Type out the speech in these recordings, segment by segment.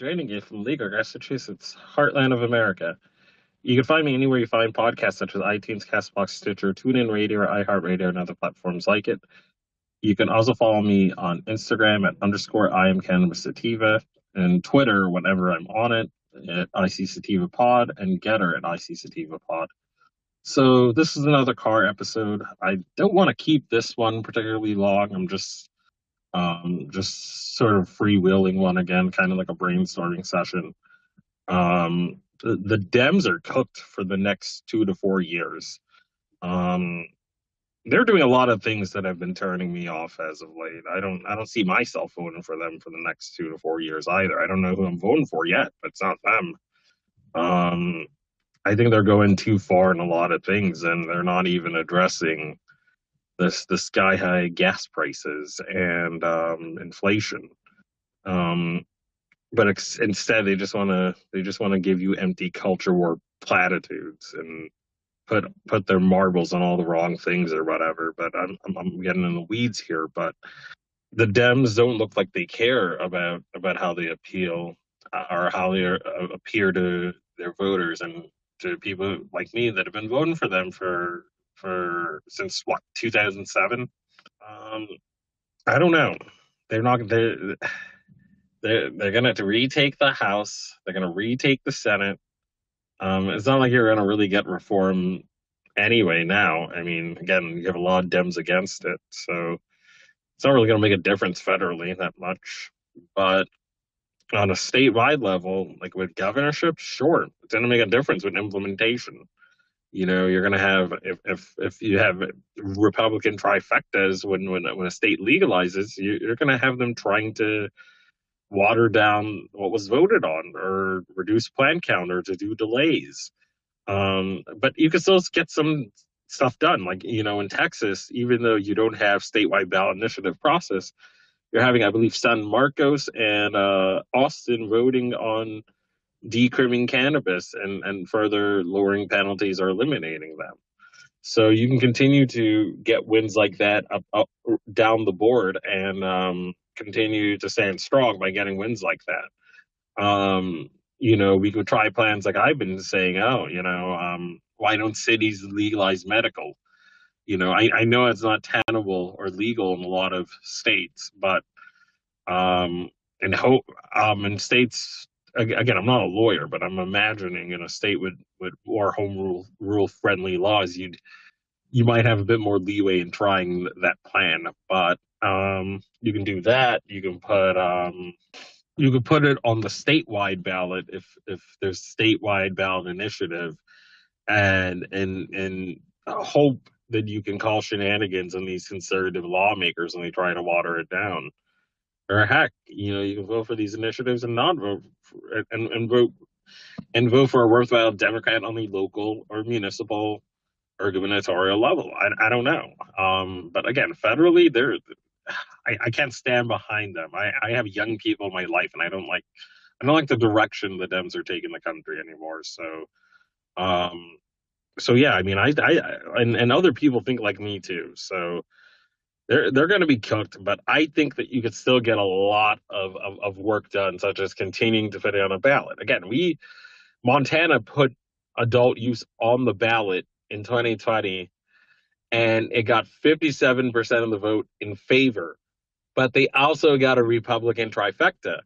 joining you from Legal, Massachusetts, heartland of America. You can find me anywhere you find podcasts such as iTunes, Castbox, Stitcher, TuneIn Radio, or iHeartRadio, and other platforms like it. You can also follow me on Instagram at underscore I am Cannabis Sativa and Twitter whenever I'm on it at IC Sativa Pod and Gettr at IC Sativa Pod. So this is another car episode. I don't want to keep this one particularly long. I'm just um, just sort of freewheeling one again, kind of like a brainstorming session. Um, the, the Dems are cooked for the next two to four years. Um, they're doing a lot of things that have been turning me off as of late. I don't I don't see myself voting for them for the next two to four years either. I don't know who I'm voting for yet, but it's not them. Um, I think they're going too far in a lot of things, and they're not even addressing the sky high gas prices and um, inflation. Um, but ex- instead, they just want to they just want to give you empty culture war platitudes and put put their marbles on all the wrong things or whatever. But I'm I'm, I'm getting in the weeds here. But the Dems don't look like they care about about how they appeal uh, or how they uh, appear to their voters and to people like me that have been voting for them for for since what 2007. Um, I don't know. They're not. They're they're, they're gonna to retake the House. They're gonna retake the Senate. Um, it's not like you're gonna really get reform anyway. Now, I mean, again, you have a lot of Dems against it, so it's not really gonna make a difference federally that much. But on a statewide level, like with governorship, sure, it's gonna make a difference with implementation You know, you're going to have if, if if you have Republican trifectas when when when a state legalizes, you're going to have them trying to water down what was voted on or reduce plan count or to do delays. Um, but you can still get some stuff done. Like, you know, in Texas, even though you don't have statewide ballot initiative process, you're having, I believe, San Marcos and uh, Austin voting on decrimming cannabis and, and further lowering penalties or eliminating them. So you can continue to get wins like that up, up down the board and um, continue to stand strong by getting wins like that. Um, you know, we could try plans like I've been saying, oh, you know, um, why don't cities legalize medical? You know, I, I know it's not tenable or legal in a lot of states, but um, hope um, in states again, I'm not a lawyer, but I'm imagining in a state with with more home rule rule friendly laws, you'd you might have a bit more leeway in trying that plan. But um, you can do that. You can put um, you could put it on the statewide ballot if if there's statewide ballot initiative, and and and hope that you can call shenanigans on these conservative lawmakers when they try to water it down. Or heck, you know, you can vote for these initiatives and not vote for, and and vote and vote for a worthwhile Democrat on the local or municipal or gubernatorial level. I, I don't know. Um, but again, federally, there, I, I can't stand behind them. I, I have young people in my life, and I don't like I don't like the direction the Dems are taking the country anymore. So, um, so yeah, I mean, I, I, and, and other people think like me too. So they're they're going to be cooked, but I think that you could still get a lot of, of, of work done, such as continuing to put it on a ballot. Again, we Montana put adult use on the ballot in 2020, and it got 57% of the vote in favor, but they also got a Republican trifecta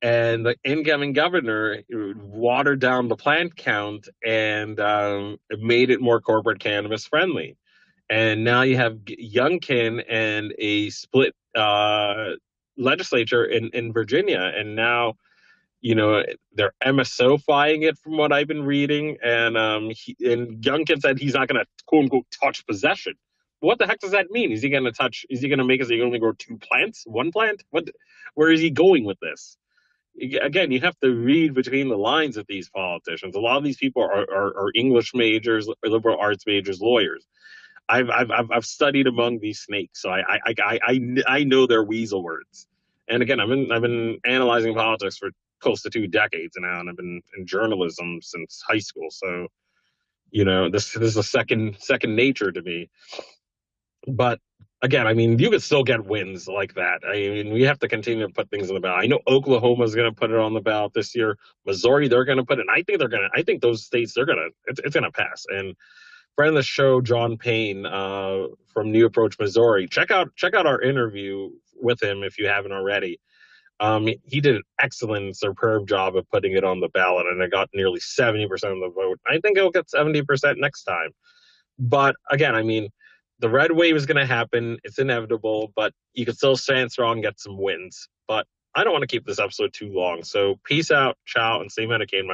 and the incoming governor watered down the plant count and um, made it more corporate cannabis friendly. And now you have Youngkin and a split uh, legislature in, in Virginia. And now, you know, they're MSOfying it from what I've been reading. And um, he, and Youngkin said he's not going to quote unquote touch possession. What the heck does that mean? Is he going to touch? Is he going to make us? Only grow two plants, one plant? What? Where is he going with this? again, you have to read between the lines of these politicians. A lot of these people are, are, are English majors, liberal arts majors, lawyers. I've, I've, I've studied among these snakes, so I, I, I, I, I know their weasel words. And again, I've been, I've been analyzing politics for close to two decades now, and I've been in journalism since high school. So, you know, this, this is a second, second nature to me. But again, I mean, you could still get wins like that. I mean, we have to continue to put things on the ballot. I know Oklahoma is going to put it on the ballot this year. Missouri, they're going to put it. And I think they're going to. I think those states, they're going to. It's, it's going to pass. And friend of the show, John Payne uh, from New Approach, Missouri. Check out check out our interview with him if you haven't already. Um, he did an excellent, superb job of putting it on the ballot, and it got nearly seventy percent of the vote. I think it'll get seventy percent next time. But again, I mean the red wave is going to happen. It's inevitable, but you can still stand strong, and get some wins. But I don't want to keep this episode too long. So peace out, ciao, and stay medicated, my